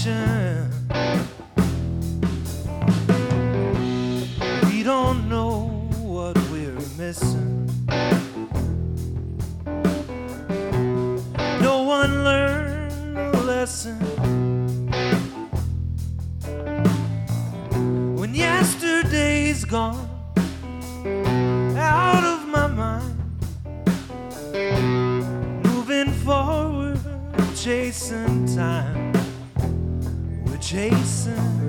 mission. We don't know what we're missing. No one learned the lesson. When yesterday's gone out of my mind, moving forward, chasing. We're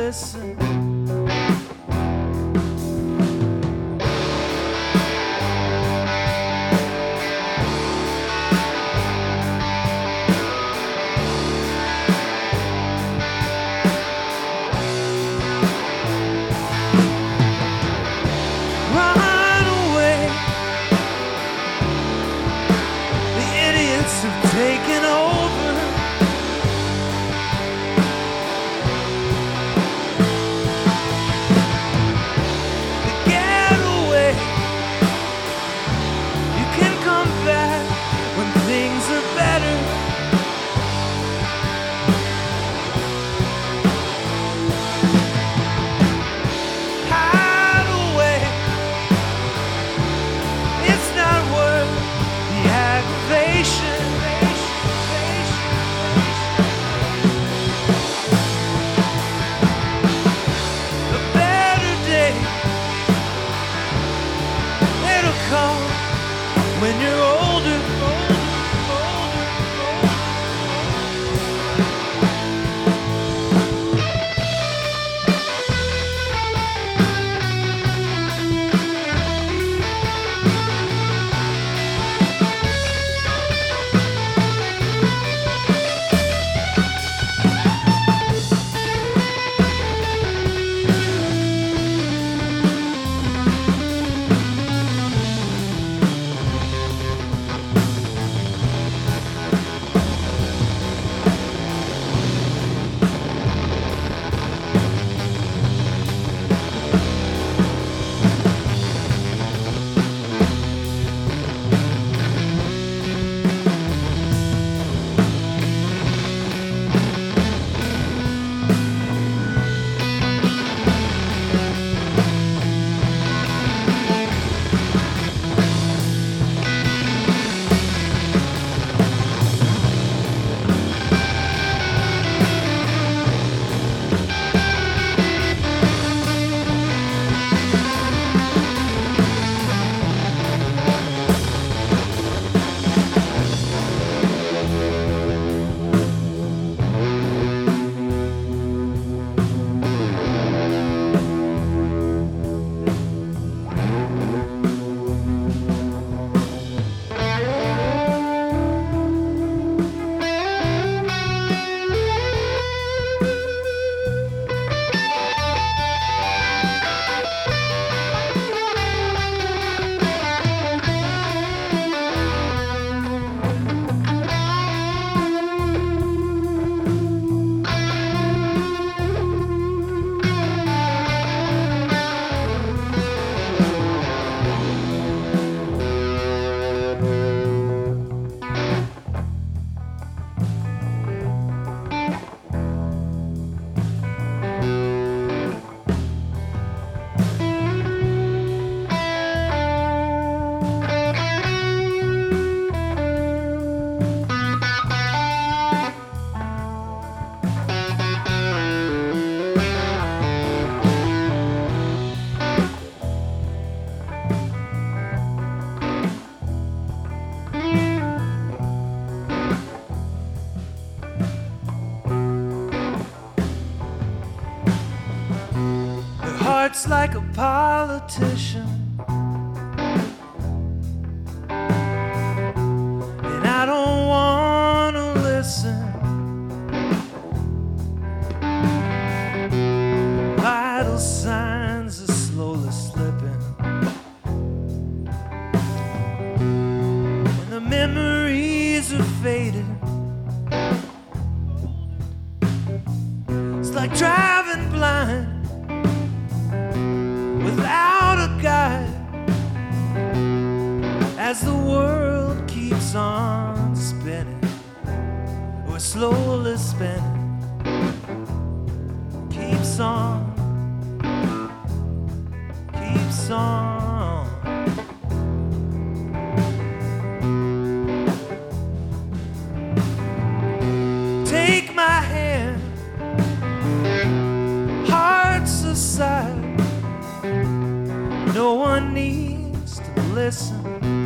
listen. Run heart's like a politician. And I don't want to listen. Vital signs are slowly slipping. And the memories are fading. It's like driving blind as the world keeps on spinning. We're slowly spinning, keeps on, keeps on. Take my hand, hearts aside. No one needs to listen.